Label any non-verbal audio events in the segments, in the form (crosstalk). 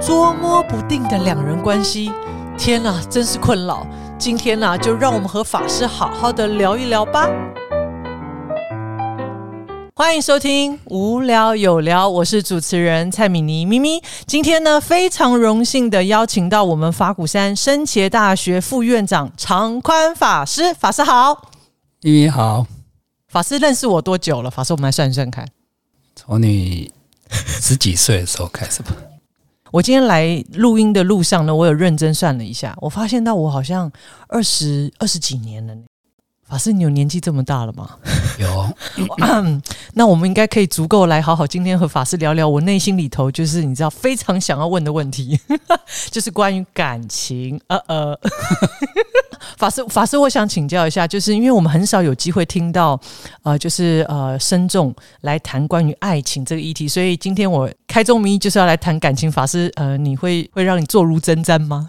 捉摸不定的两人关系，天哪，真是困扰。今天呢，就让我们和法师好好的聊一聊吧。欢迎收听《无聊有聊》，我是主持人蔡米妮咪咪。今天呢，非常荣幸的邀请到我们法鼓山深茄大学副院长常宽法师。法师好，咪咪好。法师认识我多久了？法师，我们来算一算看。从你十几岁的时候开始吧。我今天来录音的路上呢，我有认真算了一下，我发现到我好像二十二十几年了。法师，你有年纪这么大了吗？有。(coughs) 那我们应该可以足够来好好今天和法师聊聊我内心里头就是你知道非常想要问的问题，(laughs) 就是关于感情。呃呃，(laughs) 法师法师，我想请教一下，就是因为我们很少有机会听到呃，就是呃，深重来谈关于爱情这个议题，所以今天我开宗明义就是要来谈感情。法师，呃，你会会让你坐如针毡吗？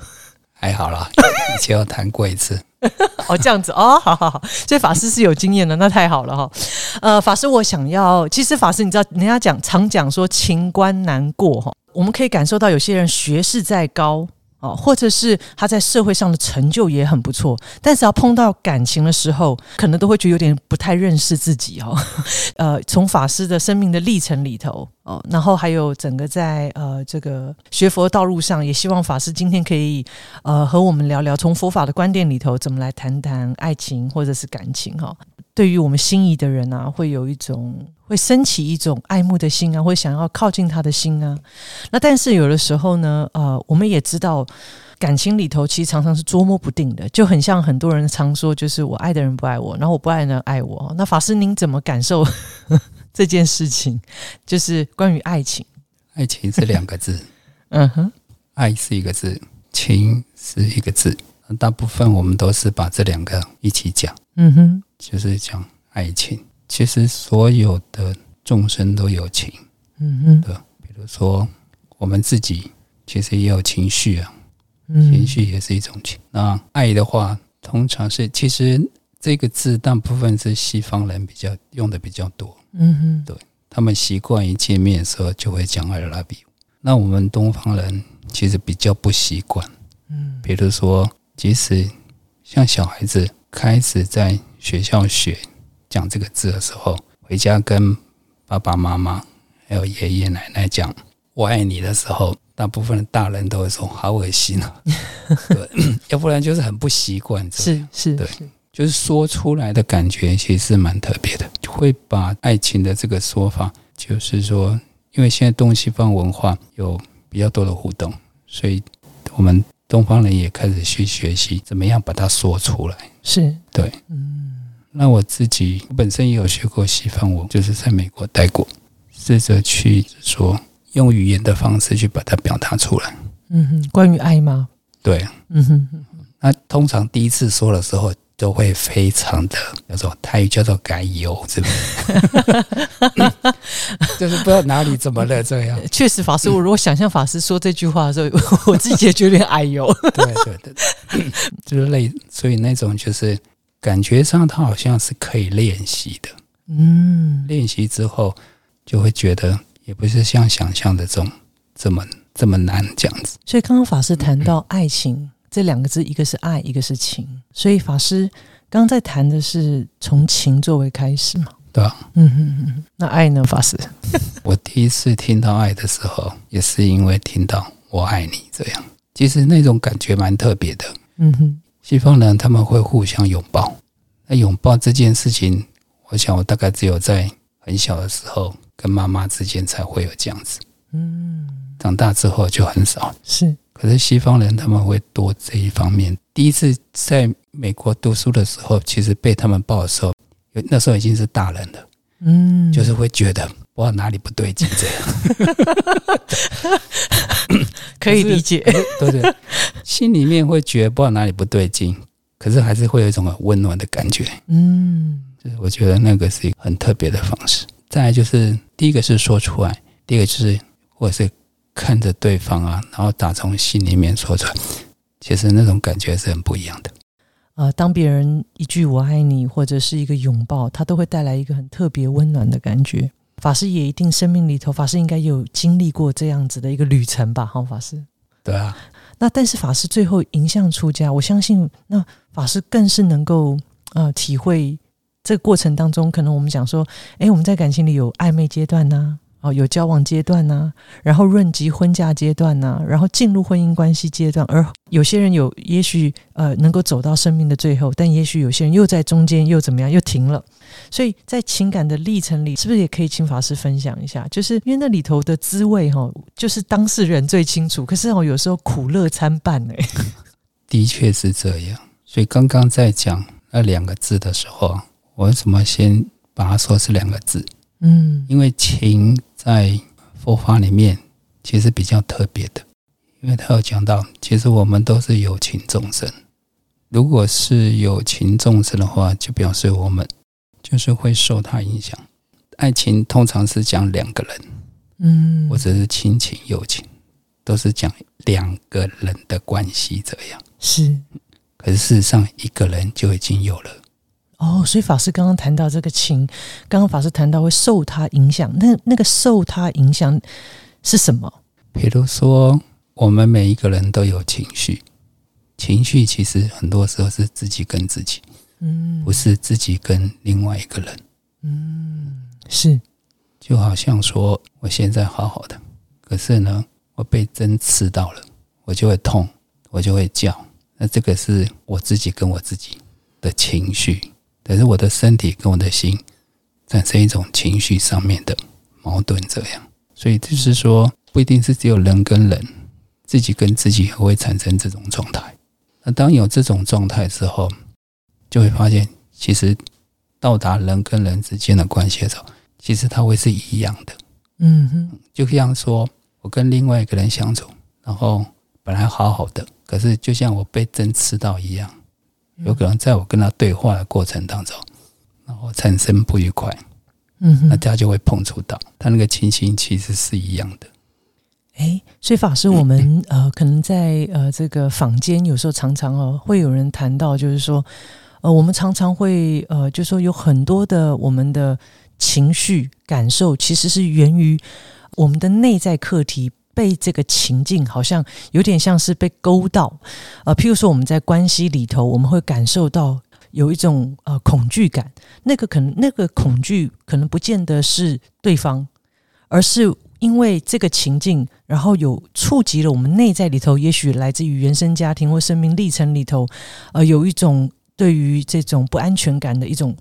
还好啦，(laughs) 以前有谈过一次。哦，这样子哦，好好好，所以法师是有经验的，那太好了哈。呃，法师，我想要，其实法师，你知道，人家讲常讲说情关难过哈，我们可以感受到有些人学识再高。哦，或者是他在社会上的成就也很不错，但是要碰到感情的时候，可能都会觉得有点不太认识自己哦。(laughs) 呃，从法师的生命的历程里头哦，然后还有整个在呃这个学佛道路上，也希望法师今天可以呃和我们聊聊，从佛法的观点里头怎么来谈谈爱情或者是感情哈。对于我们心仪的人啊，会有一种会升起一种爱慕的心啊，会想要靠近他的心啊。那但是有的时候呢，呃，我们也知道感情里头其实常常是捉摸不定的，就很像很多人常说，就是我爱的人不爱我，然后我不爱的人爱我。那法师您怎么感受 (laughs) 这件事情？就是关于爱情，爱情是两个字，(laughs) 嗯哼，爱是一个字，情是一个字。大部分我们都是把这两个一起讲，嗯哼。就是讲爱情，其实所有的众生都有情，嗯嗯，对，比如说我们自己其实也有情绪啊，情绪也是一种情。那爱的话，通常是其实这个字大部分是西方人比较用的比较多，嗯哼，对他们习惯一见面的时候就会讲 I love you。那我们东方人其实比较不习惯，嗯，比如说即使像小孩子开始在学校学讲这个字的时候，回家跟爸爸妈妈还有爷爷奶奶讲“我爱你”的时候，大部分的大人都会说“好恶心啊”，(laughs) 对，要不然就是很不习惯。是是，对，就是说出来的感觉其实是蛮特别的，会把爱情的这个说法，就是说，因为现在东西方文化有比较多的互动，所以我们东方人也开始去学习怎么样把它说出来。是对，嗯。那我自己本身也有学过西方文，就是在美国待过，试着去说用语言的方式去把它表达出来。嗯哼，关于爱吗？对，嗯哼。那通常第一次说的时候，都会非常的叫做泰语叫做“改油”，是不是？(laughs) 就是不知道哪里怎么了这样。(laughs) 确实，法师，我如果想象法师说这句话的时候，(laughs) 我自己也觉得有点哎呦。对对对，(coughs) 就是类，所以那种就是。感觉上，它好像是可以练习的。嗯，练习之后就会觉得，也不是像想象的这种这么这么难这样子。所以，刚刚法师谈到爱情这两个字，一个是爱，一个是情。所以，法师刚刚在谈的是从情作为开始嘛？对啊。嗯哼哼。那爱呢，法师？(laughs) 我第一次听到爱的时候，也是因为听到“我爱你”这样，其实那种感觉蛮特别的。嗯哼。西方人他们会互相拥抱，那拥抱这件事情，我想我大概只有在很小的时候跟妈妈之间才会有这样子。嗯，长大之后就很少。是，可是西方人他们会多这一方面。第一次在美国读书的时候，其实被他们抱的时候，那时候已经是大人了。嗯，就是会觉得不知道哪里不对劲，这样。(laughs) 可以理解，对对，心里面会觉得不知道哪里不对劲，可是还是会有一种很温暖的感觉。嗯，就是我觉得那个是一个很特别的方式。再来就是第一个是说出来，第二个就是或者是看着对方啊，然后打从心里面说出来，其实那种感觉是很不一样的。呃，当别人一句“我爱你”或者是一个拥抱，它都会带来一个很特别温暖的感觉。法师也一定生命里头，法师应该有经历过这样子的一个旅程吧？哈，法师。对啊。那但是法师最后迎向出家，我相信那法师更是能够呃体会这个过程当中，可能我们讲说，哎，我们在感情里有暧昧阶段呢。哦，有交往阶段呐，然后论及婚嫁阶段呐，然后进入婚姻关系阶段，而有些人有，也许呃能够走到生命的最后，但也许有些人又在中间又怎么样，又停了。所以在情感的历程里，是不是也可以请法师分享一下？就是因为那里头的滋味哈，就是当事人最清楚。可是哦，有时候苦乐参半哎，(laughs) 的确是这样。所以刚刚在讲那两个字的时候，我为什么先把它说是两个字？嗯，因为情。在佛法里面，其实比较特别的，因为他有讲到，其实我们都是有情众生。如果是有情众生的话，就表示我们就是会受他影响。爱情通常是讲两个人，嗯，或者是亲情、友情，都是讲两个人的关系这样。是，可是事实上，一个人就已经有了。哦，所以法师刚刚谈到这个情，刚刚法师谈到会受他影响，那那个受他影响是什么？比如说，我们每一个人都有情绪，情绪其实很多时候是自己跟自己，嗯，不是自己跟另外一个人，嗯，是，就好像说，我现在好好的，可是呢，我被针刺到了，我就会痛，我就会叫，那这个是我自己跟我自己的情绪。可是我的身体跟我的心产生一种情绪上面的矛盾，这样，所以就是说，不一定是只有人跟人，自己跟自己也会产生这种状态。那当有这种状态之后，就会发现，其实到达人跟人之间的关系的时候，其实它会是一样的。嗯哼，就像说我跟另外一个人相处，然后本来好好的，可是就像我被针刺到一样。有可能在我跟他对话的过程当中，然后产生不愉快，嗯，那他就会碰触到他那个情形，其实是一样的。哎，所以法师，我们呃，可能在呃这个坊间，有时候常常哦，会有人谈到，就是说，呃，我们常常会呃，就说有很多的我们的情绪感受，其实是源于我们的内在课题。被这个情境好像有点像是被勾到，呃，譬如说我们在关系里头，我们会感受到有一种呃恐惧感，那个可能那个恐惧可能不见得是对方，而是因为这个情境，然后有触及了我们内在里头，也许来自于原生家庭或生命历程里头，呃，有一种对于这种不安全感的一种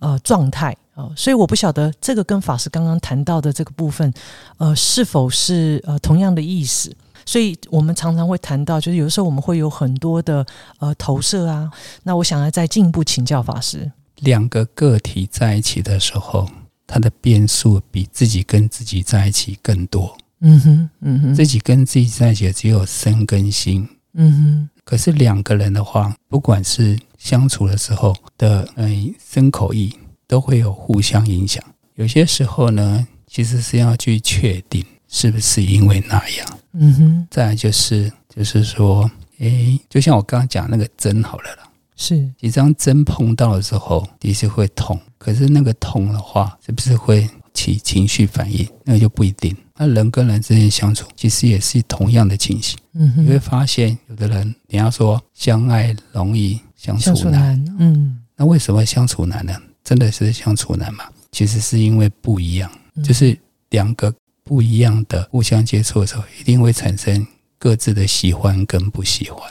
呃状态。呃，所以我不晓得这个跟法师刚刚谈到的这个部分，呃，是否是呃同样的意思？所以我们常常会谈到，就是有的时候我们会有很多的呃投射啊。那我想要再进一步请教法师，两个个体在一起的时候，它的变数比自己跟自己在一起更多。嗯哼，嗯哼，自己跟自己在一起只有身跟心。嗯哼，可是两个人的话，不管是相处的时候的嗯身口意。都会有互相影响，有些时候呢，其实是要去确定是不是因为那样。嗯哼。再来就是，就是说，诶，就像我刚刚讲那个针好了啦，是，几张针碰到的时候，的确会痛。可是那个痛的话，是不是会起情绪反应？那个就不一定。那人跟人之间相处，其实也是同样的情形。嗯。你会发现，有的人你要说相爱容易相处难，嗯，那为什么相处难呢？真的是相处难吗？其实是因为不一样，就是两个不一样的互相接触的时候，一定会产生各自的喜欢跟不喜欢，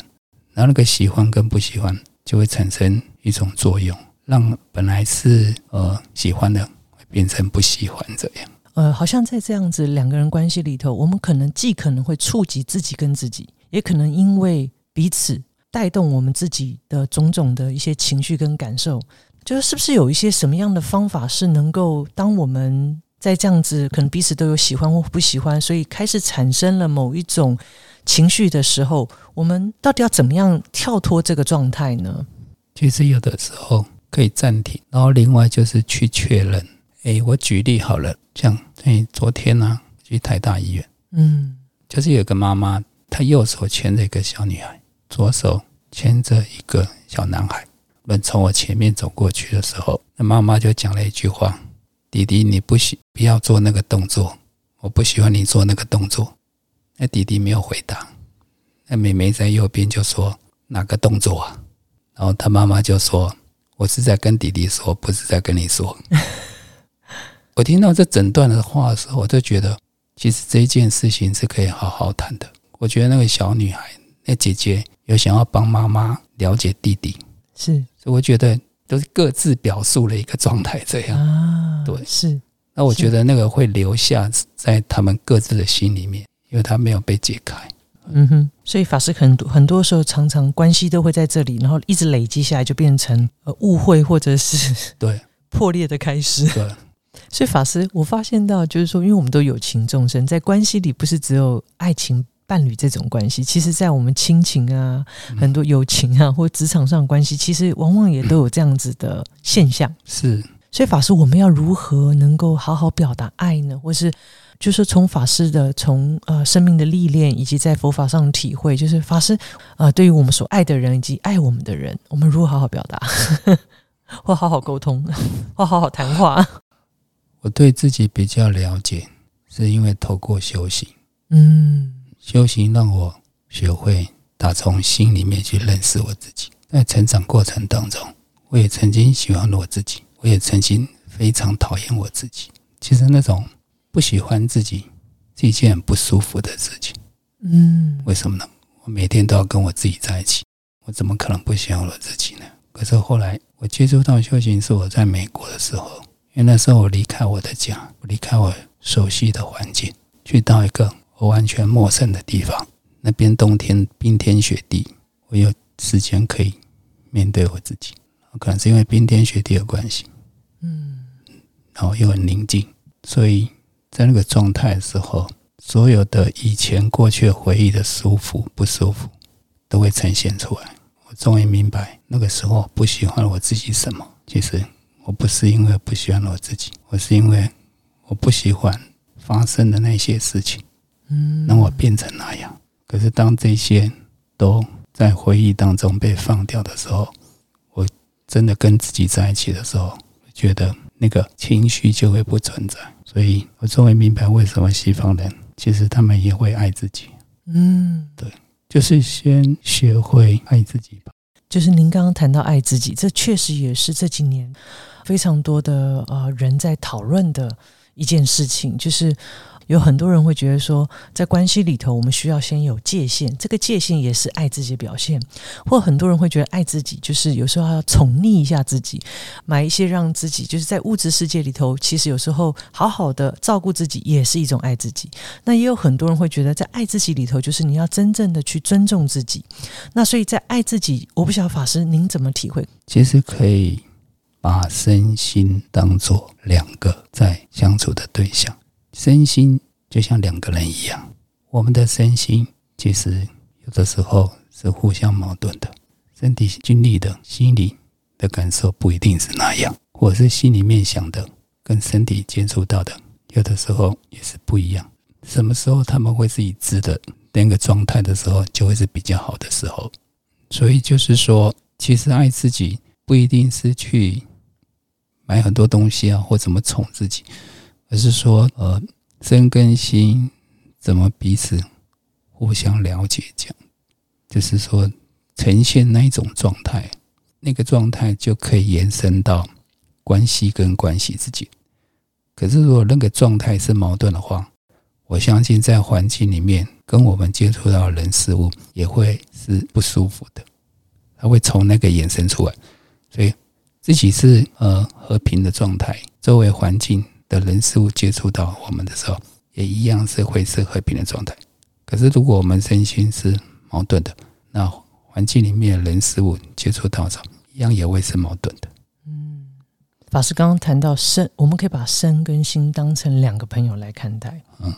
然后那个喜欢跟不喜欢就会产生一种作用，让本来是呃喜欢的变成不喜欢这样。呃，好像在这样子两个人关系里头，我们可能既可能会触及自己跟自己，也可能因为彼此带动我们自己的种种的一些情绪跟感受。就是是不是有一些什么样的方法是能够当我们在这样子可能彼此都有喜欢或不喜欢，所以开始产生了某一种情绪的时候，我们到底要怎么样跳脱这个状态呢？其实有的时候可以暂停，然后另外就是去确认。哎，我举例好了，像哎昨天呢去台大医院，嗯，就是有个妈妈，她右手牵着一个小女孩，左手牵着一个小男孩。们从我前面走过去的时候，那妈妈就讲了一句话：“弟弟，你不喜不要做那个动作，我不喜欢你做那个动作。”那弟弟没有回答，那妹妹在右边就说：“哪个动作啊？”然后他妈妈就说：“我是在跟弟弟说，不是在跟你说。(laughs) ”我听到这整段的话的时候，我就觉得，其实这件事情是可以好好谈的。我觉得那个小女孩，那姐姐有想要帮妈妈了解弟弟，是，所以我觉得都是各自表述了一个状态，这样啊，对，是。那我觉得那个会留下在他们各自的心里面，因为他没有被解开。嗯哼，所以法师很多很多时候常常关系都会在这里，然后一直累积下来，就变成呃误会或者是对 (laughs) 破裂的开始。对。所以法师，我发现到就是说，因为我们都有情众生，在关系里不是只有爱情。伴侣这种关系，其实，在我们亲情啊、很多友情啊，或职场上关系，其实往往也都有这样子的现象。是，所以法师，我们要如何能够好好表达爱呢？或是，就是从法师的从呃生命的历练，以及在佛法上的体会，就是法师呃，对于我们所爱的人以及爱我们的人，我们如何好好表达，(laughs) 或好好沟通，(laughs) 或好好谈话？我对自己比较了解，是因为透过修行。嗯。修行让我学会打从心里面去认识我自己。在成长过程当中，我也曾经喜欢我自己，我也曾经非常讨厌我自己。其实那种不喜欢自己是一件很不舒服的事情。嗯，为什么呢？我每天都要跟我自己在一起，我怎么可能不喜欢我自己呢？可是后来我接触到修行，是我在美国的时候，因为那时候我离开我的家，我离开我熟悉的环境，去到一个我。完全陌生的地方，那边冬天冰天雪地，我有时间可以面对我自己。可能是因为冰天雪地的关系，嗯，然后又很宁静，所以在那个状态的时候，所有的以前过去回忆的舒服不舒服都会呈现出来。我终于明白，那个时候不喜欢我自己什么。其实我不是因为不喜欢我自己，我是因为我不喜欢发生的那些事情。嗯，让我变成那样。可是当这些都在回忆当中被放掉的时候，我真的跟自己在一起的时候，觉得那个情绪就会不存在。所以我终于明白为什么西方人其实他们也会爱自己。嗯，对，就是先学会爱自己吧。就是您刚刚谈到爱自己，这确实也是这几年非常多的呃人在讨论的一件事情，就是。有很多人会觉得说，在关系里头，我们需要先有界限，这个界限也是爱自己的表现。或很多人会觉得，爱自己就是有时候要宠溺一下自己，买一些让自己就是在物质世界里头，其实有时候好好的照顾自己也是一种爱自己。那也有很多人会觉得，在爱自己里头，就是你要真正的去尊重自己。那所以在爱自己，我不晓得法师您怎么体会？其实可以把身心当做两个在相处的对象。身心就像两个人一样，我们的身心其实有的时候是互相矛盾的。身体经历的心理的感受不一定是那样，或是心里面想的跟身体接触到的有的时候也是不一样。什么时候他们会是一致的那个状态的时候，就会是比较好的时候。所以就是说，其实爱自己不一定是去买很多东西啊，或怎么宠自己。而是说，呃，身跟心怎么彼此互相了解？这样，就是说，呈现那一种状态，那个状态就可以延伸到关系跟关系之间。可是，如果那个状态是矛盾的话，我相信在环境里面跟我们接触到人事物也会是不舒服的，它会从那个延伸出来。所以，自己是呃和平的状态，周围环境。的人事物接触到我们的时候，也一样是会是和平的状态。可是，如果我们身心是矛盾的，那环境里面人事物接触到时，一样也会是矛盾的。嗯，法师刚刚谈到身，我们可以把身跟心当成两个朋友来看待。嗯，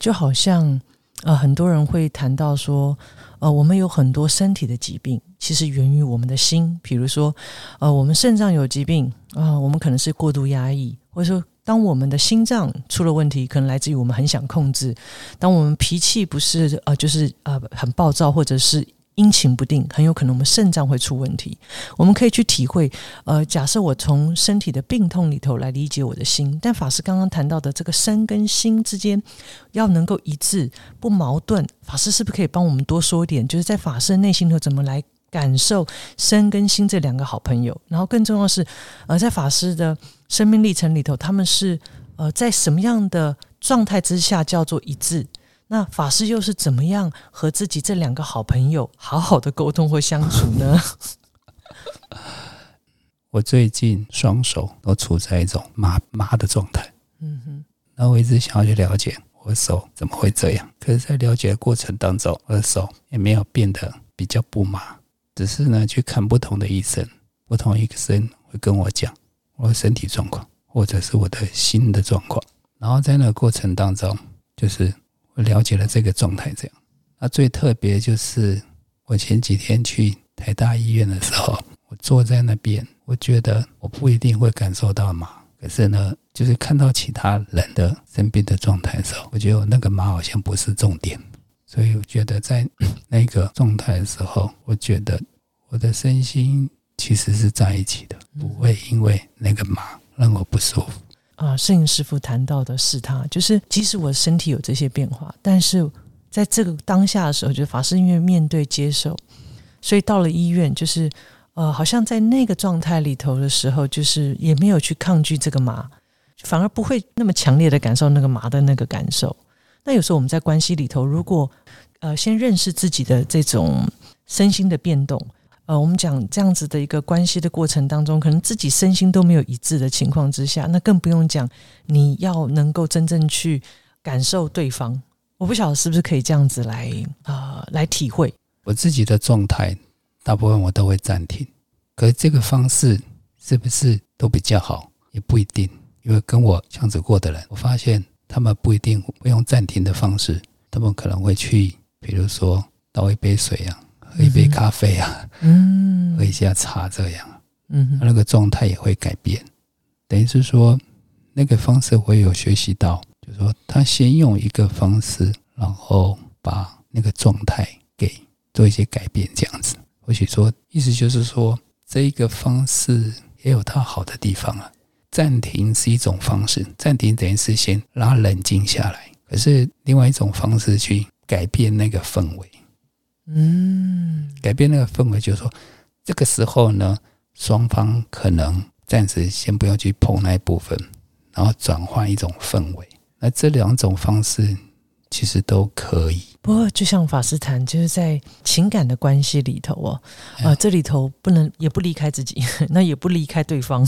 就好像呃，很多人会谈到说，呃，我们有很多身体的疾病，其实源于我们的心。比如说，呃，我们肾脏有疾病啊，我们可能是过度压抑，或者说。当我们的心脏出了问题，可能来自于我们很想控制；当我们脾气不是呃，就是呃很暴躁，或者是阴晴不定，很有可能我们肾脏会出问题。我们可以去体会，呃，假设我从身体的病痛里头来理解我的心，但法师刚刚谈到的这个身跟心之间要能够一致不矛盾，法师是不是可以帮我们多说一点？就是在法师内心头怎么来感受身跟心这两个好朋友？然后更重要是，呃，在法师的生命历程里头，他们是呃在什么样的状态之下叫做一致？那法师又是怎么样和自己这两个好朋友好好的沟通或相处呢？(laughs) 我最近双手都处在一种麻麻的状态，嗯哼，那我一直想要去了解我的手怎么会这样，可是，在了解的过程当中，我的手也没有变得比较不麻，只是呢，去看不同的医生，不同医生会跟我讲我的身体状况，或者是我的心的状况，然后在那个过程当中，就是。了解了这个状态，这样。那最特别就是我前几天去台大医院的时候，我坐在那边，我觉得我不一定会感受到麻，可是呢，就是看到其他人的生病的状态的时候，我觉得那个麻好像不是重点。所以我觉得在那个状态的时候，我觉得我的身心其实是在一起的，不会因为那个麻让我不舒服。啊，摄影师傅谈到的是他，就是即使我身体有这些变化，但是在这个当下的时候，就法师因为面对接受，所以到了医院，就是呃，好像在那个状态里头的时候，就是也没有去抗拒这个麻，反而不会那么强烈的感受那个麻的那个感受。那有时候我们在关系里头，如果呃先认识自己的这种身心的变动。呃，我们讲这样子的一个关系的过程当中，可能自己身心都没有一致的情况之下，那更不用讲你要能够真正去感受对方。我不晓得是不是可以这样子来啊来体会我自己的状态，大部分我都会暂停。可是这个方式是不是都比较好，也不一定。因为跟我这样子过的人，我发现他们不一定会用暂停的方式，他们可能会去，比如说倒一杯水啊。喝一杯咖啡啊，嗯，喝一下茶这样，嗯，那个状态也会改变。等于是说，那个方式我有学习到，就是说他先用一个方式，然后把那个状态给做一些改变，这样子。或许说，意思就是说，这一个方式也有它好的地方啊。暂停是一种方式，暂停等于是先让他冷静下来。可是另外一种方式去改变那个氛围。嗯，改变那个氛围，就是说，这个时候呢，双方可能暂时先不要去碰那一部分，然后转换一种氛围。那这两种方式其实都可以。不过，就像法师谈，就是在情感的关系里头哦，啊，这里头不能也不离开自己，(laughs) 那也不离开对方。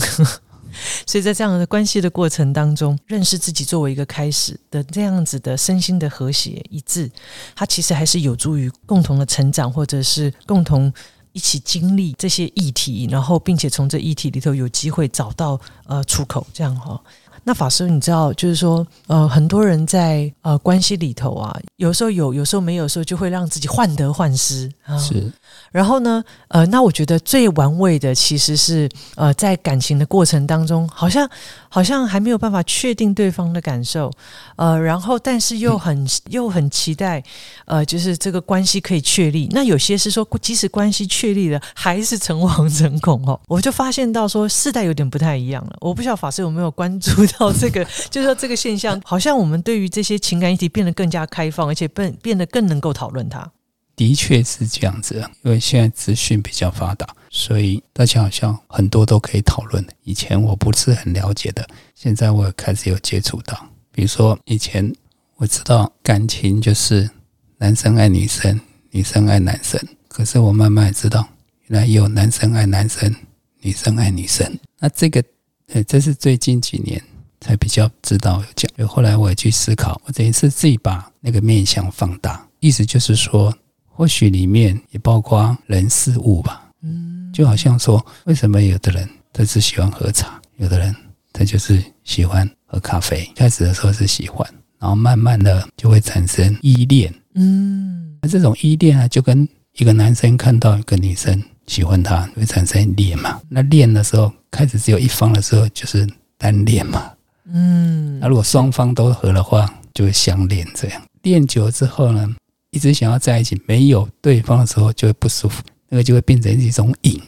所以在这样的关系的过程当中，认识自己作为一个开始的这样子的身心的和谐一致，它其实还是有助于共同的成长，或者是共同一起经历这些议题，然后并且从这议题里头有机会找到呃出口，这样哈。那法师，你知道，就是说，呃，很多人在呃关系里头啊，有时候有，有时候没有，时候就会让自己患得患失啊。是。然后呢，呃，那我觉得最玩味的其实是，呃，在感情的过程当中，好像好像还没有办法确定对方的感受，呃，然后但是又很又很期待，呃，就是这个关系可以确立。那有些是说，即使关系确立了，还是诚惶诚恐哦。(laughs) 我就发现到说，世代有点不太一样了。我不晓得法师有没有关注到这个，(laughs) 就是说这个现象，好像我们对于这些情感议题变得更加开放，而且变变得更能够讨论它。的确是这样子，因为现在资讯比较发达，所以大家好像很多都可以讨论。以前我不是很了解的，现在我开始有接触到。比如说，以前我知道感情就是男生爱女生，女生爱男生，可是我慢慢知道，原来有男生爱男生，女生爱女生。那这个，呃，这是最近几年才比较知道有讲。后来我也去思考，我等于是自己把那个面相放大，意思就是说。或许里面也包括人事物吧，嗯，就好像说，为什么有的人他只喜欢喝茶，有的人他就是喜欢喝咖啡。开始的时候是喜欢，然后慢慢的就会产生依恋，嗯，那这种依恋啊，就跟一个男生看到一个女生喜欢他，会产生恋嘛。那恋的时候，开始只有一方的时候就是单恋嘛，嗯，那如果双方都合的话，就会相恋。这样恋久之后呢？一直想要在一起，没有对方的时候就会不舒服，那个就会变成一种瘾。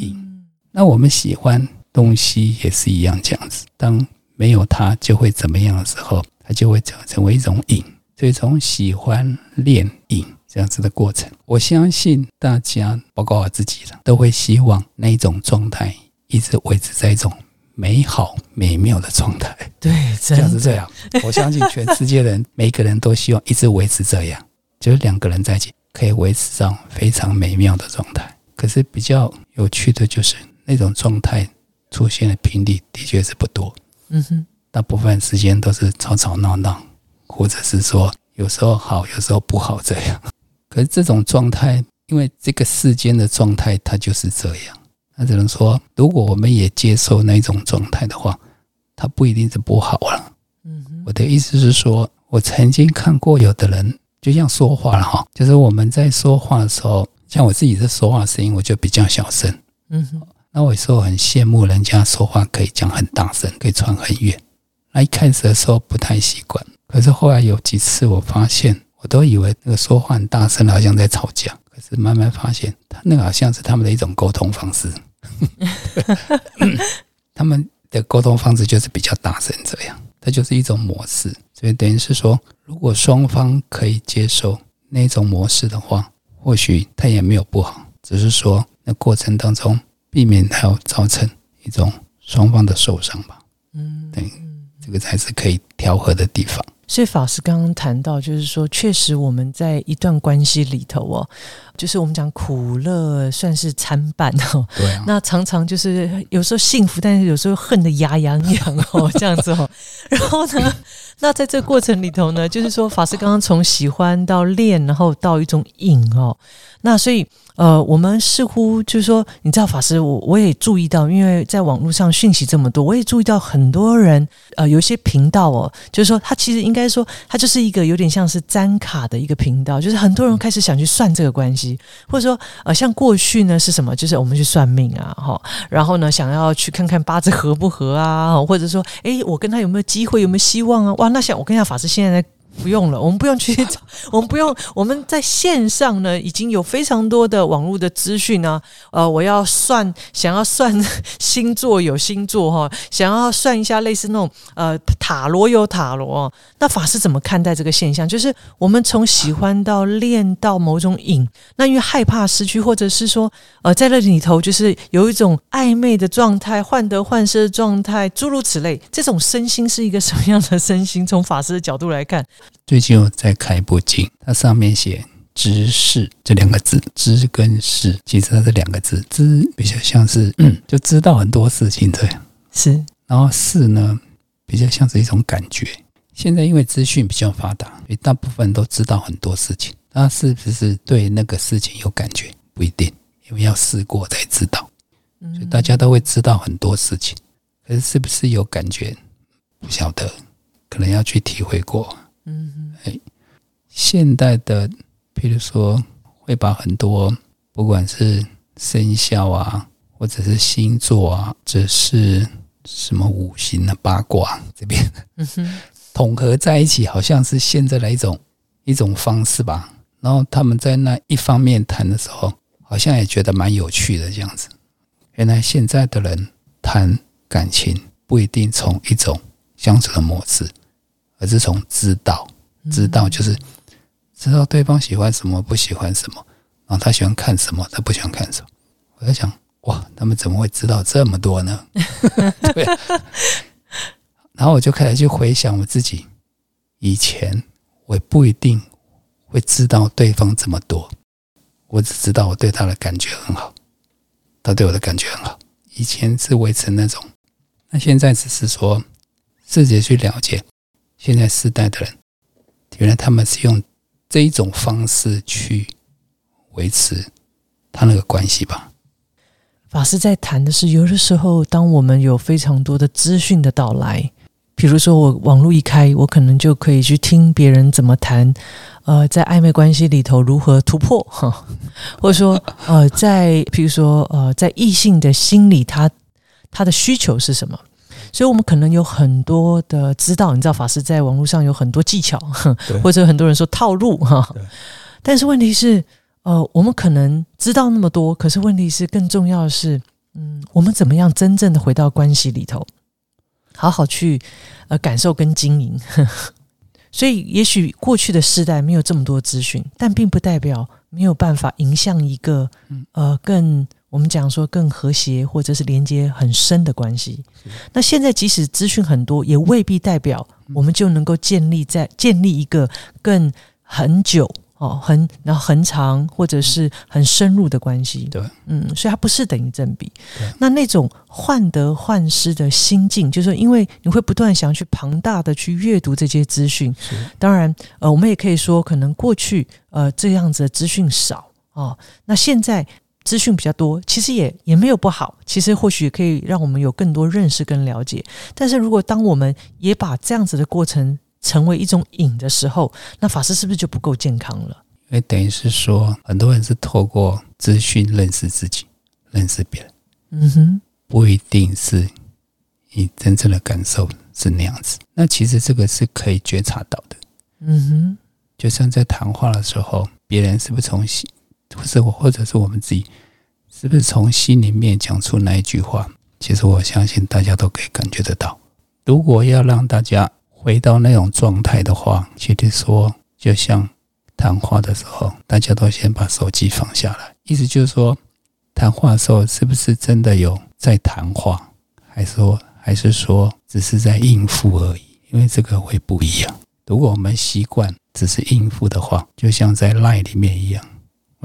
瘾。那我们喜欢东西也是一样这样子，当没有它就会怎么样的时候，它就会成成为一种瘾。所以从喜欢恋瘾这样子的过程，我相信大家，包括我自己的，都会希望那种状态一直维持在一种美好美妙的状态。对，这样是这样。我相信全世界的人每个人都希望一直维持这样。就是两个人在一起可以维持上非常美妙的状态，可是比较有趣的就是那种状态出现的频率的确是不多。嗯哼，大部分时间都是吵吵闹闹，或者是说有时候好，有时候不好这样。(laughs) 可是这种状态，因为这个世间的状态它就是这样，那只能说，如果我们也接受那种状态的话，它不一定是不好了。嗯哼，我的意思是说，我曾经看过有的人。就像说话了哈，就是我们在说话的时候，像我自己的说话声音，我就比较小声。嗯哼，那我有时候很羡慕人家说话可以讲很大声，可以传很远。那一开始的时候不太习惯，可是后来有几次我发现，我都以为那个说话很大声，好像在吵架。可是慢慢发现，他那个好像是他们的一种沟通方式。(laughs) 他们的沟通方式就是比较大声，这样，它就是一种模式。所以等于是说。如果双方可以接受那种模式的话，或许他也没有不好，只是说那过程当中避免它要造成一种双方的受伤吧。嗯，对，这个才是可以调和的地方。所以法师刚刚谈到，就是说，确实我们在一段关系里头哦，就是我们讲苦乐算是参半哦。对。那常常就是有时候幸福，但是有时候恨得牙痒痒哦，这样子哦。(laughs) 然后呢，那在这过程里头呢，就是说法师刚刚从喜欢到恋，然后到一种瘾哦。那所以。呃，我们似乎就是说，你知道法师，我我也注意到，因为在网络上讯息这么多，我也注意到很多人，呃，有一些频道哦，就是说，他其实应该说，他就是一个有点像是粘卡的一个频道，就是很多人开始想去算这个关系，或者说，呃，像过去呢是什么，就是我们去算命啊，哈，然后呢，想要去看看八字合不合啊，或者说，哎，我跟他有没有机会，有没有希望啊？哇，那像我跟你讲，法师现在在。不用了，我们不用去 (laughs) 找，我们不用。我们在线上呢，已经有非常多的网络的资讯呢。呃，我要算，想要算 (laughs) 星座有星座哈，想要算一下类似那种呃塔罗有塔罗。那法师怎么看待这个现象？就是我们从喜欢到恋到某种瘾，那因为害怕失去，或者是说呃在那里头就是有一种暧昧的状态、患得患失的状态，诸如此类。这种身心是一个什么样的身心？从法师的角度来看。最近我在看一部经，它上面写“知识”这两个字，“知”跟“识”其实它是两个字，“知”比较像是嗯，就知道很多事情这样，是。然后“识”呢，比较像是一种感觉。现在因为资讯比较发达，所以大部分都知道很多事情，那是不是对那个事情有感觉？不一定，因为要试过才知道。所以大家都会知道很多事情，可是是不是有感觉？不晓得，可能要去体会过。嗯，哎，现代的，比如说，会把很多不管是生肖啊，或者是星座啊，只是什么五行啊八卦这边，嗯哼，统合在一起，好像是现在的一种一种方式吧。然后他们在那一方面谈的时候，好像也觉得蛮有趣的这样子。原来现在的人谈感情，不一定从一种相处的模式。而是从知道，知道就是知道对方喜欢什么，不喜欢什么，然后他喜欢看什么，他不喜欢看什么。我在想，哇，他们怎么会知道这么多呢？(laughs) 对。然后我就开始去回想我自己以前，我不一定会知道对方这么多，我只知道我对他的感觉很好，他对我的感觉很好。以前是维持那种，那现在只是说自己去了解。现在世代的人，原来他们是用这一种方式去维持他那个关系吧。法师在谈的是，有的时候，当我们有非常多的资讯的到来，比如说我网络一开，我可能就可以去听别人怎么谈，呃，在暧昧关系里头如何突破哈，(laughs) 或者说呃，在比如说呃，在异性的心里，他他的需求是什么？所以我们可能有很多的知道，你知道法师在网络上有很多技巧，或者很多人说套路哈。但是问题是，呃，我们可能知道那么多，可是问题是更重要的是，嗯，我们怎么样真正的回到关系里头，好好去呃感受跟经营。(laughs) 所以，也许过去的世代没有这么多资讯，但并不代表没有办法迎向一个呃更我们讲说更和谐或者是连接很深的关系。那现在即使资讯很多，也未必代表我们就能够建立在建立一个更很久。哦，很然后很长或者是很深入的关系，对，嗯，所以它不是等于正比。那那种患得患失的心境，就是因为你会不断想要去庞大的去阅读这些资讯。当然，呃，我们也可以说，可能过去呃这样子的资讯少哦，那现在资讯比较多，其实也也没有不好，其实或许可以让我们有更多认识跟了解。但是如果当我们也把这样子的过程，成为一种瘾的时候，那法师是不是就不够健康了？因为等于是说，很多人是透过资讯认识自己，认识别人。嗯哼，不一定是你真正的感受是那样子。那其实这个是可以觉察到的。嗯哼，就像在谈话的时候，别人是不是从心，或是我，或者是我们自己，是不是从心里面讲出那一句话？其实我相信大家都可以感觉得到。如果要让大家。回到那种状态的话，其实说就像谈话的时候，大家都先把手机放下来。意思就是说，谈话的时候是不是真的有在谈话，还是说还是说只是在应付而已？因为这个会不一样。如果我们习惯只是应付的话，就像在 Line 里面一样，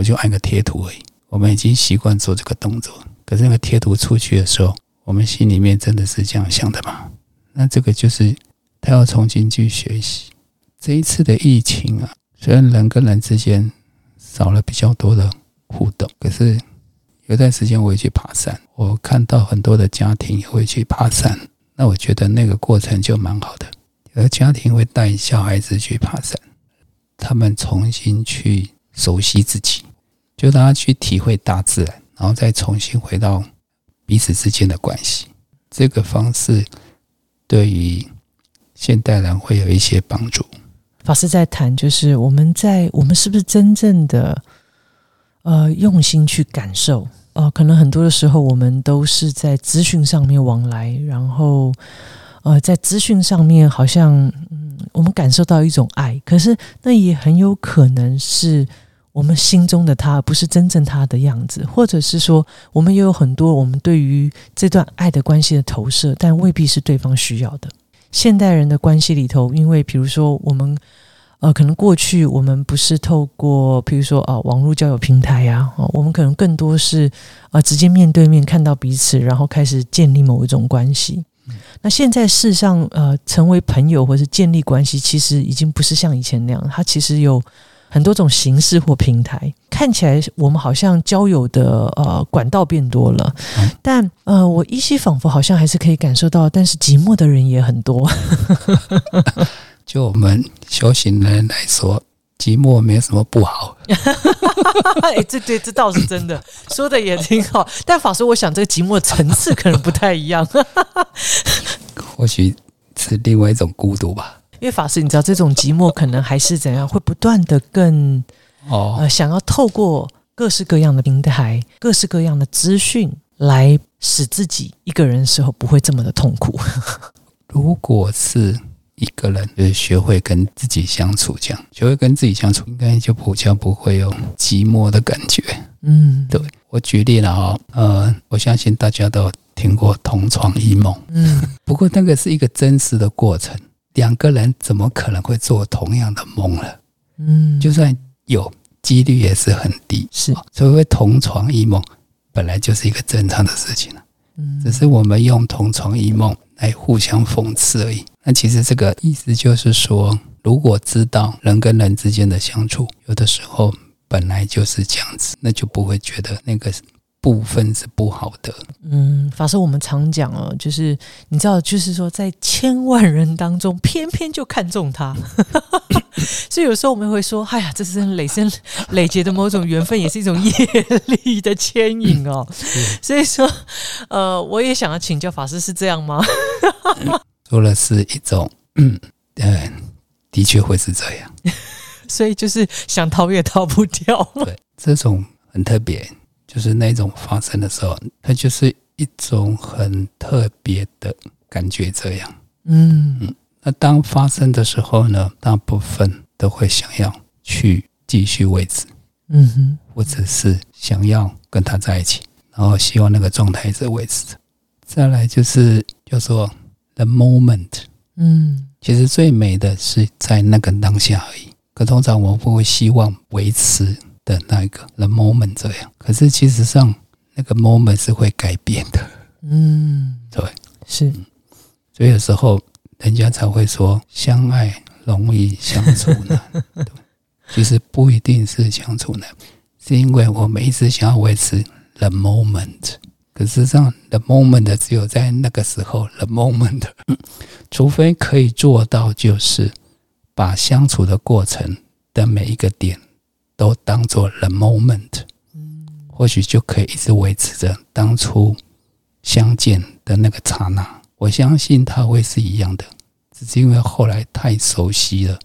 我就按个贴图而已。我们已经习惯做这个动作，可是那个贴图出去的时候，我们心里面真的是这样想的吗？那这个就是。他要重新去学习。这一次的疫情啊，虽然人跟人之间少了比较多的互动，可是有段时间我也去爬山，我看到很多的家庭也会去爬山。那我觉得那个过程就蛮好的。有的家庭会带小孩子去爬山，他们重新去熟悉自己，就让他去体会大自然，然后再重新回到彼此之间的关系。这个方式对于。现代人会有一些帮助。法师在谈，就是我们在我们是不是真正的呃用心去感受？呃，可能很多的时候，我们都是在资讯上面往来，然后呃，在资讯上面好像嗯，我们感受到一种爱，可是那也很有可能是我们心中的他，不是真正他的样子，或者是说，我们也有很多我们对于这段爱的关系的投射，但未必是对方需要的。现代人的关系里头，因为比如说我们，呃，可能过去我们不是透过，比如说啊，网络交友平台呀，我们可能更多是啊，直接面对面看到彼此，然后开始建立某一种关系。那现在事实上，呃，成为朋友或是建立关系，其实已经不是像以前那样，它其实有。很多种形式或平台，看起来我们好像交友的呃管道变多了，但呃，我依稀仿佛好像还是可以感受到，但是寂寞的人也很多。(laughs) 就我们修行的人来说，寂寞没有什么不好。(laughs) 哎，这对这倒是真的，(laughs) 说的也挺好。但法师，我想这个寂寞层次可能不太一样，或许是另外一种孤独吧。因为法师，你知道这种寂寞可能还是怎样，会不断的更哦，呃，想要透过各式各样的平台、各式各样的资讯，来使自己一个人的时候不会这么的痛苦。(laughs) 如果是一个人，就是学会跟自己相处，这样学会跟自己相处，应该就不较不会有寂寞的感觉。嗯，对我举例了哈，呃，我相信大家都听过同床异梦，嗯，(laughs) 不过那个是一个真实的过程。两个人怎么可能会做同样的梦呢？嗯，就算有，几率也是很低。是，所以会同床异梦，本来就是一个正常的事情了。嗯，只是我们用同床异梦来互相讽刺而已。那其实这个意思就是说，如果知道人跟人之间的相处，有的时候本来就是这样子，那就不会觉得那个部分是不好的。嗯，法师，我们常讲哦，就是你知道，就是说在千万人当中，偏偏就看中他。(laughs) 所以有时候我们会说，哎呀，这是累生累劫的某种缘分，也是一种业力的牵引哦。所以说，呃，我也想要请教法师，是这样吗？(laughs) 说了是一种，嗯，的确会是这样。(laughs) 所以就是想逃也逃不掉。对，这种很特别。就是那种发生的时候，它就是一种很特别的感觉。这样，嗯嗯。那当发生的时候呢，大部分都会想要去继续维持，嗯哼，或者是想要跟他在一起，然后希望那个状态是维持着。再来就是叫做 the moment，嗯，其实最美的是在那个当下而已。可通常我们不会希望维持。的那个 the moment 这样，可是其实上那个 moment 是会改变的，嗯，对，是，所以有时候人家才会说相爱容易相处难，(laughs) 对，其实不一定是相处难，是因为我们一直想要维持 the moment，可是上 the moment 只有在那个时候 the moment，(laughs) 除非可以做到，就是把相处的过程的每一个点。都当做 the moment，嗯，或许就可以一直维持着当初相见的那个刹那。我相信他会是一样的，只是因为后来太熟悉了，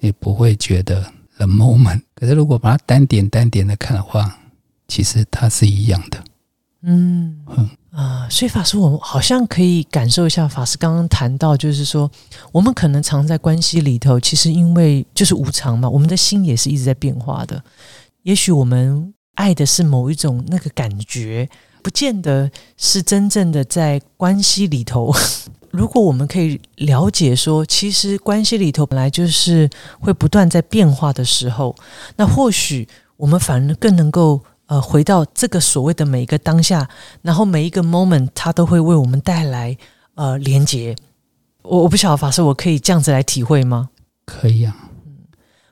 也不会觉得 the moment。可是如果把它单点单点的看的话，其实它是一样的。嗯嗯啊，所以法师，我好像可以感受一下法师刚刚谈到，就是说，我们可能常在关系里头，其实因为就是无常嘛，我们的心也是一直在变化的。也许我们爱的是某一种那个感觉，不见得是真正的在关系里头。(laughs) 如果我们可以了解说，其实关系里头本来就是会不断在变化的时候，那或许我们反而更能够。呃，回到这个所谓的每一个当下，然后每一个 moment，它都会为我们带来呃连接。我我不晓得法师，我可以这样子来体会吗？可以啊，嗯，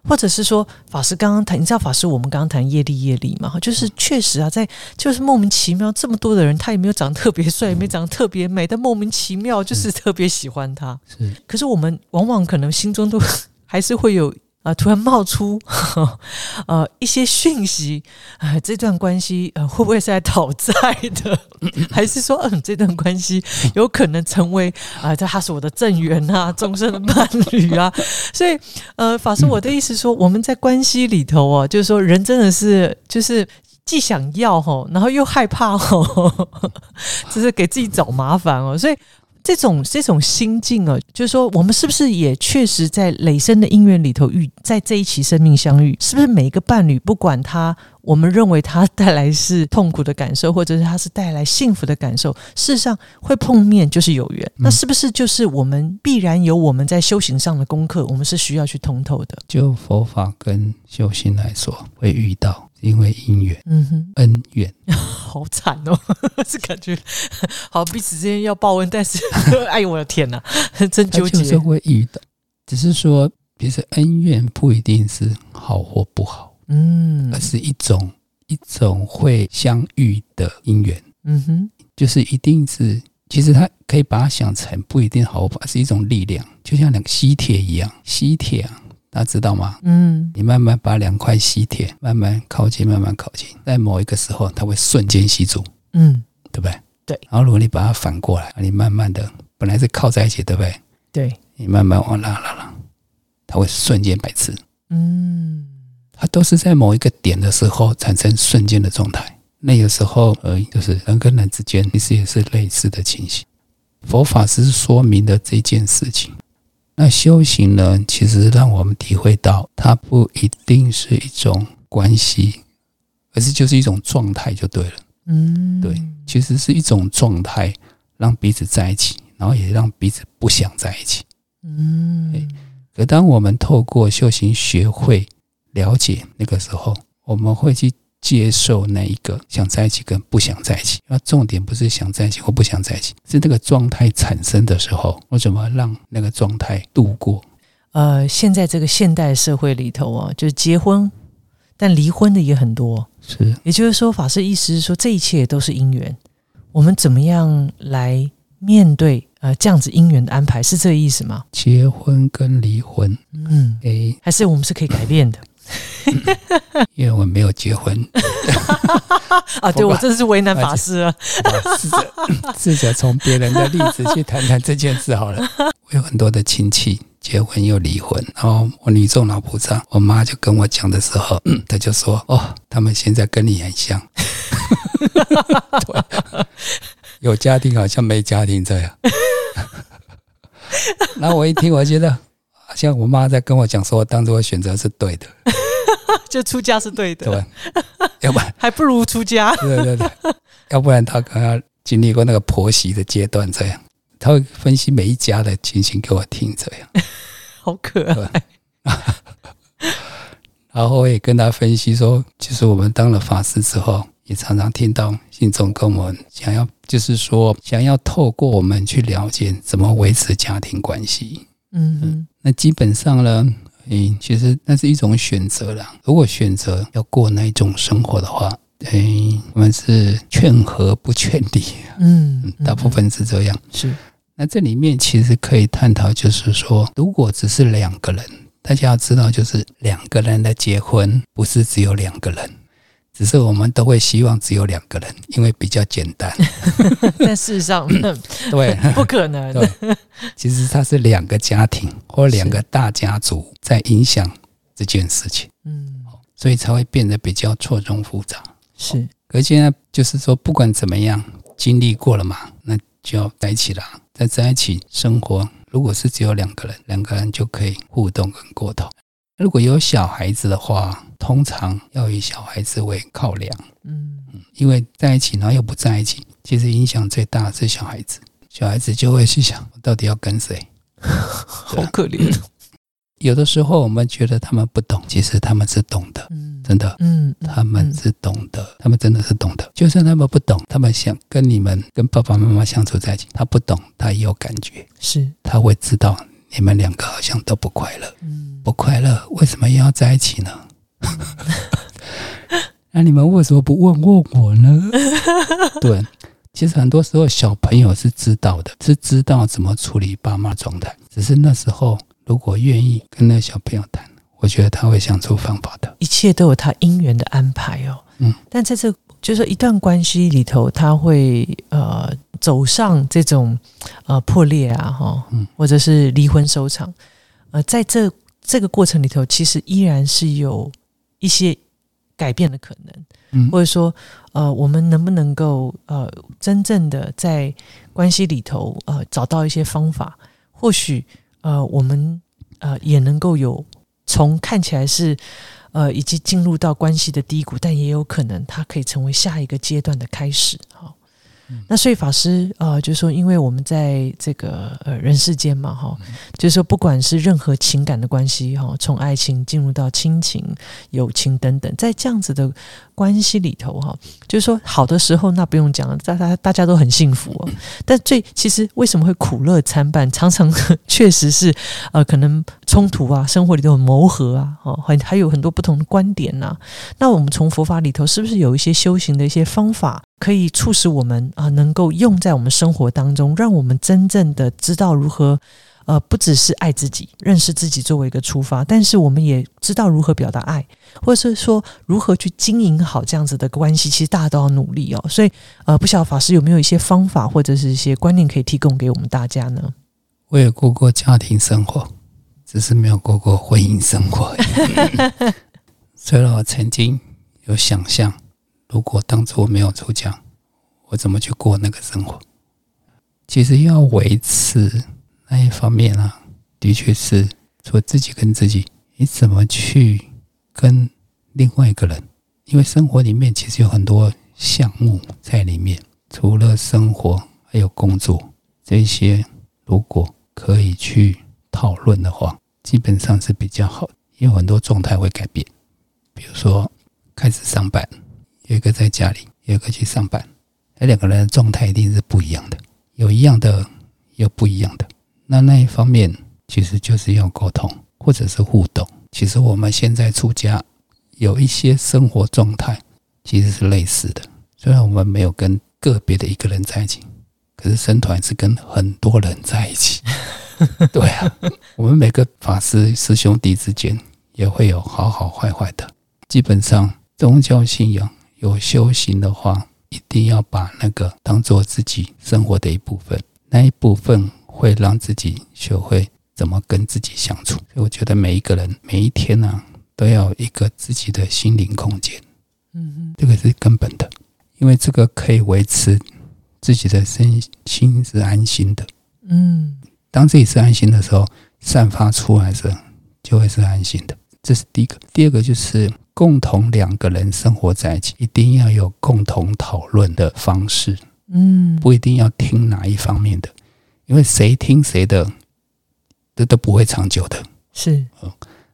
或者是说法师刚刚谈，你知道法师我们刚刚谈业力业力嘛？就是确实啊，在就是莫名其妙这么多的人，他也没有长得特别帅，也没长得特别美，但莫名其妙就是特别喜欢他。是，可是我们往往可能心中都 (laughs) 还是会有。啊！突然冒出 (laughs) 呃一些讯息，啊，这段关系呃会不会是来讨债的？(laughs) 还是说，嗯，这段关系有可能成为啊，这他是我的正缘啊，终身的伴侣啊？(laughs) 所以，呃，法师，我的意思说，我们在关系里头哦，就是说，人真的是就是既想要哈，然后又害怕哈，就是给自己找麻烦哦，所以。这种这种心境啊，就是说，我们是不是也确实在累生的姻缘里头遇，在这一期生命相遇，是不是每一个伴侣，不管他，我们认为他带来是痛苦的感受，或者是他是带来幸福的感受，事实上会碰面就是有缘。那是不是就是我们必然有我们在修行上的功课，我们是需要去通透的？就佛法跟修行来说，会遇到。因为姻缘，嗯哼，恩怨，(laughs) 好惨哦，(laughs) 是感觉好彼此之间要报恩，但是，哎呦我的天哪，(laughs) 真纠结。就是会遇到，只是说，其实恩怨不一定是好或不好，嗯，而是一种一种会相遇的姻缘，嗯哼，就是一定是，其实它可以把它想成不一定好而是一种力量，就像两个吸铁一样，吸铁啊。大家知道吗？嗯，你慢慢把两块吸铁慢慢靠近，慢慢靠近，在某一个时候，它会瞬间吸住，嗯，对不对？对。然后如果你把它反过来，你慢慢的本来是靠在一起，对不对？对。你慢慢往拉拉拉，它会瞬间排斥。嗯，它都是在某一个点的时候产生瞬间的状态。那个时候而已，就是人跟人之间其实也是类似的情形。佛法是说明的这件事情。那修行呢，其实让我们体会到，它不一定是一种关系，而是就是一种状态，就对了。嗯，对，其实是一种状态，让彼此在一起，然后也让彼此不想在一起。嗯，可当我们透过修行学会了解，那个时候我们会去。接受那一个想在一起跟不想在一起，那重点不是想在一起或不想在一起，是那个状态产生的时候，我怎么让那个状态度过？呃，现在这个现代社会里头啊，就是结婚但离婚的也很多。是，也就是说，法师意思是说，这一切都是因缘。我们怎么样来面对呃这样子姻缘的安排？是这个意思吗？结婚跟离婚，嗯，哎，还是我们是可以改变的。(laughs) 因为我没有结婚 (laughs) 啊，对我真是为难法师了。试着试着从别人的例子去谈谈这件事好了。我有很多的亲戚结婚又离婚，然后我女众老菩萨，我妈就跟我讲的时候，(clears throat) 她就说：“哦，他们现在跟你很像，(laughs) 有家庭好像没家庭这样。”然后我一听，我觉得。像我妈在跟我讲说，当初我选择是对的，(laughs) 就出家是对的，对，(laughs) 要不然还不如出家，对对对，(laughs) 要不然她可能经历过那个婆媳的阶段，这样，她会分析每一家的情形给我听，这样，好可爱。然后我也跟她分析说，其实我们当了法师之后，也常常听到信众跟我们想要，就是说想要透过我们去了解怎么维持家庭关系。嗯嗯，那基本上呢，诶，其实那是一种选择啦。如果选择要过那一种生活的话，诶，我们是劝和不劝离。嗯，大部分是这样。是。那这里面其实可以探讨，就是说，如果只是两个人，大家要知道，就是两个人的结婚不是只有两个人。只是我们都会希望只有两个人，因为比较简单。但事实上，对，(laughs) 不可能。对，其实它是两个家庭或两个大家族在影响这件事情。嗯，所以才会变得比较错综复杂。是，而现在就是说，不管怎么样，经历过了嘛，那就要在一起了。在在一起生活，如果是只有两个人，两个人就可以互动跟沟通。如果有小孩子的话，通常要以小孩子为考量，嗯嗯，因为在一起然后又不在一起，其实影响最大的是小孩子。小孩子就会去想，我到底要跟谁？(laughs) 好可怜。有的时候我们觉得他们不懂，其实他们是懂的，真的，嗯，他们是懂的，他们真的是懂的。就算他们不懂，他们想跟你们、跟爸爸妈妈相处在一起，他不懂，他也有感觉，是他会知道你们两个好像都不快乐，嗯。不快乐，为什么要在一起呢？(laughs) 那你们为什么不问问我呢？(laughs) 对，其实很多时候小朋友是知道的，是知道怎么处理爸妈状态。只是那时候如果愿意跟那小朋友谈，我觉得他会想出方法的。一切都有他因缘的安排哦。嗯，但在这就是一段关系里头，他会呃走上这种呃破裂啊，哈，或者是离婚收场，呃，在这。这个过程里头，其实依然是有一些改变的可能，嗯，或者说，呃，我们能不能够呃，真正的在关系里头，呃，找到一些方法，或许，呃，我们呃也能够有从看起来是呃，以及进入到关系的低谷，但也有可能它可以成为下一个阶段的开始，好。那所以法师啊，就是说，因为我们在这个呃人世间嘛，哈，就是说，不管是任何情感的关系，哈，从爱情进入到亲情、友情等等，在这样子的关系里头，哈，就是说，好的时候那不用讲了，大家大家都很幸福哦。但最其实为什么会苦乐参半？常常 (laughs) 确实是呃，可能冲突啊，生活里头有磨合啊，哦，还还有很多不同的观点呐。那我们从佛法里头，是不是有一些修行的一些方法？可以促使我们啊，能够用在我们生活当中，让我们真正的知道如何，呃，不只是爱自己、认识自己作为一个出发，但是我们也知道如何表达爱，或者是说如何去经营好这样子的关系。其实大家都要努力哦。所以，呃，不晓得法师有没有一些方法或者是一些观念可以提供给我们大家呢？我也过过家庭生活，只是没有过过婚姻生活。(laughs) 虽然我曾经有想象。如果当初没有出奖，我怎么去过那个生活？其实要维持那一方面啊，的确是除自己跟自己，你怎么去跟另外一个人？因为生活里面其实有很多项目在里面，除了生活还有工作这些，如果可以去讨论的话，基本上是比较好，因为很多状态会改变，比如说开始上班。有一个在家里，有一个去上班，那两个人的状态一定是不一样的，有一样的，有不一样的。那那一方面其实就是要沟通，或者是互动。其实我们现在出家有一些生活状态其实是类似的。虽然我们没有跟个别的一个人在一起，可是生团是跟很多人在一起。(laughs) 对啊，我们每个法师师兄弟之间也会有好好坏坏的。基本上宗教信仰有修行的话，一定要把那个当做自己生活的一部分，那一部分会让自己学会怎么跟自己相处。所以我觉得每一个人每一天呢，都要一个自己的心灵空间。嗯嗯，这个是根本的。因为这个可以维持自己的身心是安心的，嗯，当自己是安心的时候，散发出来的就会是安心的。这是第一个。第二个就是共同两个人生活在一起，一定要有共同讨论的方式，嗯，不一定要听哪一方面的，因为谁听谁的，这都不会长久的。是，嗯，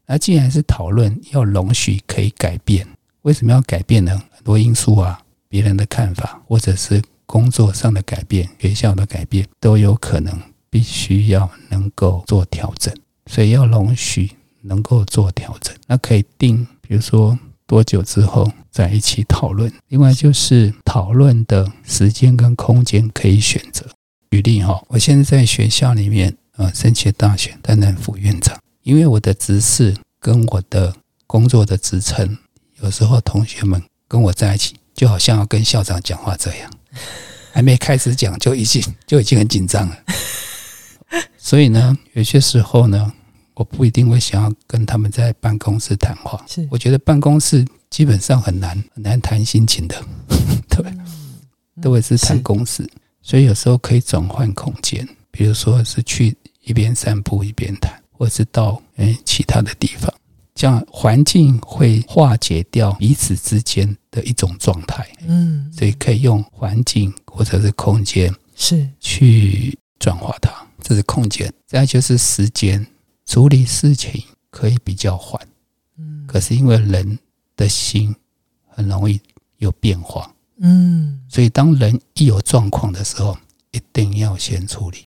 那既然是讨论，要容许可以改变，为什么要改变呢？很多因素啊。别人的看法，或者是工作上的改变、学校的改变，都有可能必须要能够做调整，所以要容许能够做调整。那可以定，比如说多久之后在一起讨论。另外就是讨论的时间跟空间可以选择。举例哈，我现在在学校里面，呃，申请大学担任副院长，因为我的职事跟我的工作的职称，有时候同学们跟我在一起。就好像要跟校长讲话这样，还没开始讲就已经就已经很紧张了。所以呢，有些时候呢，我不一定会想要跟他们在办公室谈话。是，我觉得办公室基本上很难很难谈心情的，(laughs) 对，都会是谈公事。所以有时候可以转换空间，比如说是去一边散步一边谈，或者是到诶其他的地方。这样环境会化解掉彼此之间的一种状态，嗯，所以可以用环境或者是空间是。去转化它，这是空间。再就是时间，处理事情可以比较缓，嗯，可是因为人的心很容易有变化，嗯，所以当人一有状况的时候，一定要先处理。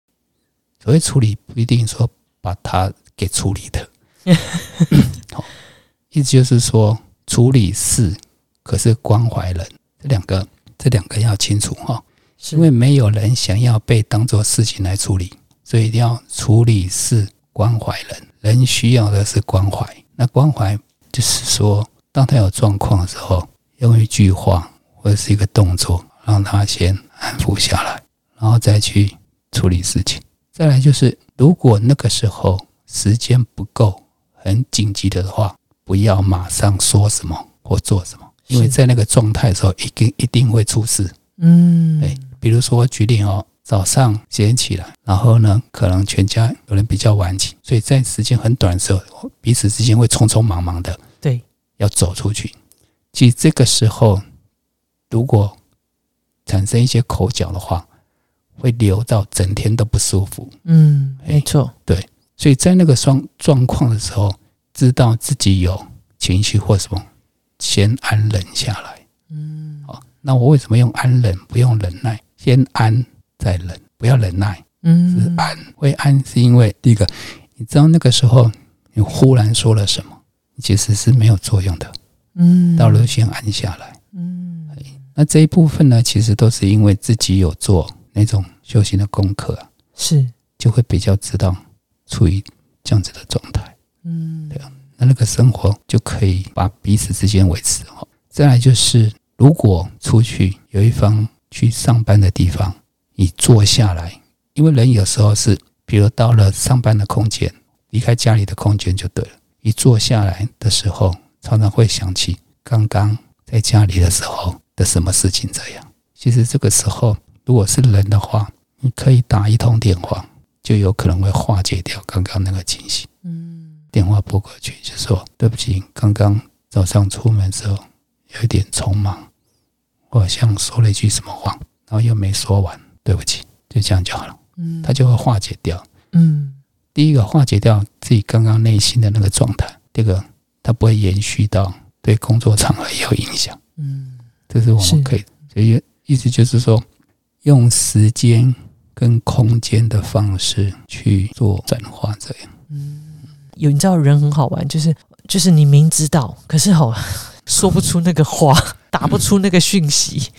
所谓处理，不一定说把它给处理的。(laughs) 好，意思就是说，处理事可是关怀人，这两个，这两个要清楚哈。因为没有人想要被当做事情来处理，所以一定要处理事关怀人。人需要的是关怀，那关怀就是说，当他有状况的时候，用一句话或者是一个动作，让他先安抚下来，然后再去处理事情。再来就是，如果那个时候时间不够。很紧急的话，不要马上说什么或做什么，因为在那个状态的时候，一定一定会出事。嗯，哎，比如说举例哦，早上几点起来，然后呢，可能全家有人比较晚起，所以在时间很短的时候，彼此之间会匆匆忙忙的，对，要走出去。其实这个时候，如果产生一些口角的话，会留到整天都不舒服。嗯，没错，对。所以在那个状状况的时候，知道自己有情绪或什么，先安忍下来。嗯，好，那我为什么用安忍，不用忍耐？先安再忍，不要忍耐。嗯，是安，会安是因为第一个，你知道那个时候你忽然说了什么，其实是没有作用的。嗯，到了先安下来。嗯，那这一部分呢，其实都是因为自己有做那种修行的功课，是就会比较知道。处于这样子的状态，嗯，对啊，那那个生活就可以把彼此之间维持好。再来就是，如果出去有一方去上班的地方，你坐下来，因为人有时候是，比如到了上班的空间，离开家里的空间就对了。一坐下来的时候，常常会想起刚刚在家里的时候的什么事情。这样，其实这个时候，如果是人的话，你可以打一通电话。就有可能会化解掉刚刚那个情形。嗯，电话拨过去就说：“对不起，刚刚早上出门时候有一点匆忙，我好像说了一句什么话，然后又没说完，对不起。”就这样就好了。嗯，他就会化解掉。嗯，第一个化解掉自己刚刚内心的那个状态，第二个他不会延续到对工作场合也有影响。嗯，这是我们可以，所以意思就是说用时间。跟空间的方式去做转化，这样。嗯，有你知道人很好玩，就是就是你明知道，可是好说不出那个话，(laughs) 打不出那个讯息。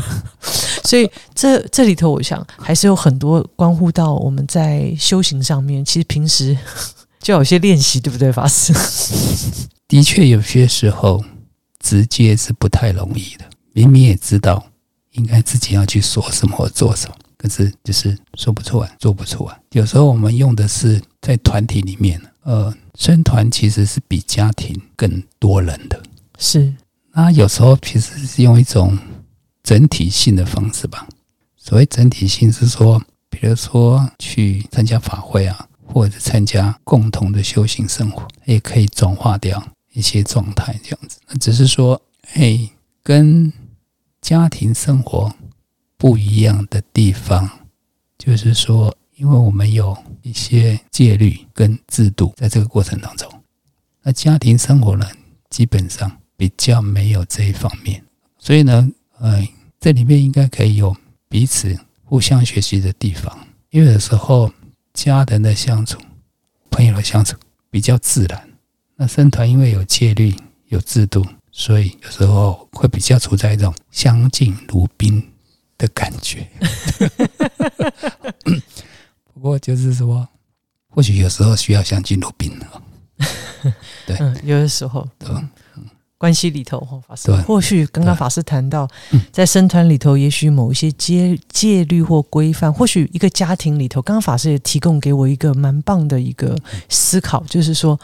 (laughs) 所以这这里头，我想还是有很多关乎到我们在修行上面，其实平时 (laughs) 就有些练习，对不对，法师？的确，有些时候直接是不太容易的。明明也知道应该自己要去说什么或做什么，可是就是说不出来，做不出来。有时候我们用的是在团体里面，呃，生团其实是比家庭更多人的，是。那有时候其实是用一种整体性的方式吧。所谓整体性是说，比如说去参加法会啊，或者参加共同的修行生活，也可以转化掉一些状态，这样子。那只是说，嘿，跟家庭生活不一样的地方，就是说，因为我们有一些戒律跟制度在这个过程当中，那家庭生活呢，基本上比较没有这一方面，所以呢，呃，这里面应该可以有彼此互相学习的地方，因为有时候家人的相处、朋友的相处比较自然，那生团因为有戒律、有制度。所以有时候会比较处在一种相敬如宾的感觉。(laughs) 不过就是说，或许有时候需要相敬如宾了。对，有的时候，对，关系里头哈，法师，或许刚刚法师谈到，在生团里头，也许某一些戒戒律或规范，或许一个家庭里头，刚刚法师也提供给我一个蛮棒的一个思考，就是说。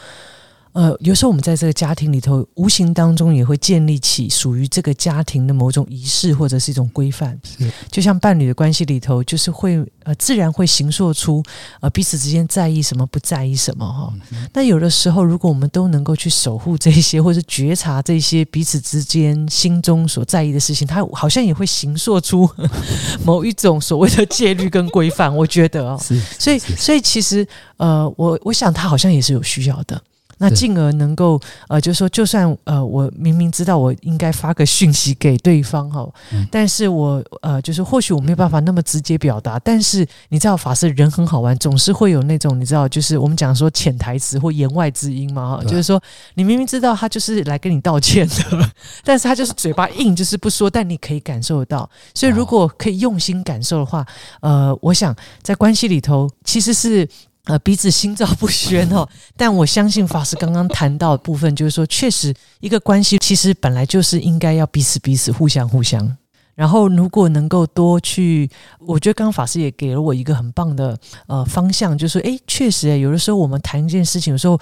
呃，有时候我们在这个家庭里头，无形当中也会建立起属于这个家庭的某种仪式或者是一种规范。是，就像伴侣的关系里头，就是会呃自然会形塑出呃彼此之间在意什么，不在意什么哈。那有的时候，如果我们都能够去守护这些，或者觉察这些彼此之间心中所在意的事情，它好像也会形塑出 (laughs) 某一种所谓的戒律跟规范。我觉得哦，是，所以所以其实呃，我我想他好像也是有需要的。那进而能够呃，就是说，就算呃，我明明知道我应该发个讯息给对方哈，但是我呃，就是或许我没有办法那么直接表达，但是你知道，法师人很好玩，总是会有那种你知道，就是我们讲说潜台词或言外之音嘛哈，就是说你明明知道他就是来跟你道歉的，但是他就是嘴巴硬，就是不说，但你可以感受得到。所以如果可以用心感受的话，呃，我想在关系里头其实是。呃，彼此心照不宣哦，但我相信法师刚刚谈到的部分，就是说，确实一个关系其实本来就是应该要彼此彼此互相互相。然后，如果能够多去，我觉得刚刚法师也给了我一个很棒的呃方向，就是说，哎，确实，有的时候我们谈一件事情，有时候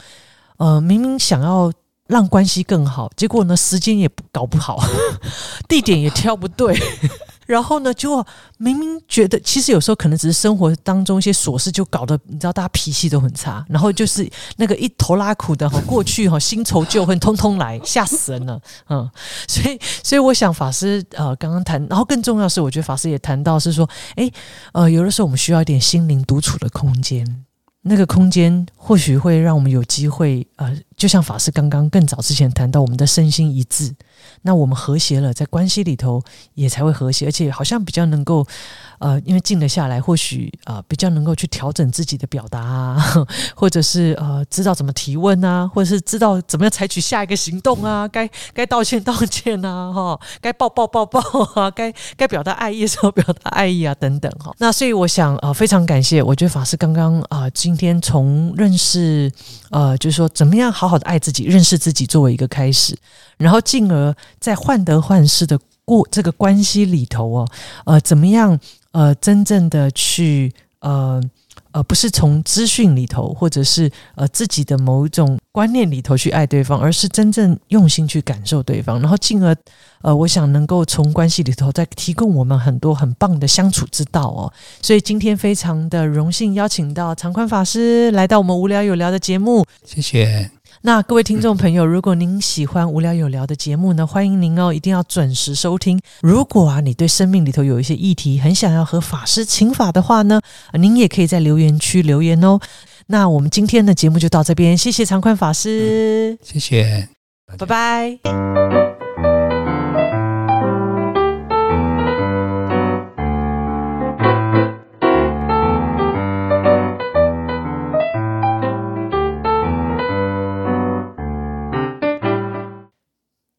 呃，明明想要让关系更好，结果呢，时间也搞不好，(laughs) 地点也挑不对。然后呢，就明明觉得，其实有时候可能只是生活当中一些琐事，就搞得你知道，大家脾气都很差。然后就是那个一头拉苦的哈，过去哈，新仇旧恨通通来，吓死人了。(laughs) 嗯，所以，所以我想法师呃，刚刚谈，然后更重要是，我觉得法师也谈到是说，哎，呃，有的时候我们需要一点心灵独处的空间。那个空间或许会让我们有机会，呃，就像法师刚刚更早之前谈到，我们的身心一致，那我们和谐了，在关系里头也才会和谐，而且好像比较能够。呃，因为静了下来，或许呃比较能够去调整自己的表达啊，(laughs) 或者是呃知道怎么提问啊，或者是知道怎么样采取下一个行动啊，该该道歉道歉啊，(laughs) 哈，该抱抱抱抱啊，(laughs) 该该表达爱意的时候表达爱意啊，等等哈。那所以我想呃非常感谢，我觉得法师刚刚啊今天从认识呃就是说怎么样好好的爱自己，认识自己作为一个开始，然后进而在患得患失的过这个关系里头哦，呃怎么样？呃，真正的去呃呃，不是从资讯里头，或者是呃自己的某一种观念里头去爱对方，而是真正用心去感受对方，然后进而呃，我想能够从关系里头再提供我们很多很棒的相处之道哦。所以今天非常的荣幸邀请到长宽法师来到我们无聊有聊的节目，谢谢。那各位听众朋友，(laughs) 如果您喜欢无聊有聊的节目呢，欢迎您哦，一定要准时收听。如果啊，你对生命里头有一些议题很想要和法师请法的话呢，您也可以在留言区留言哦。那我们今天的节目就到这边，谢谢长宽法师，谢谢，拜拜。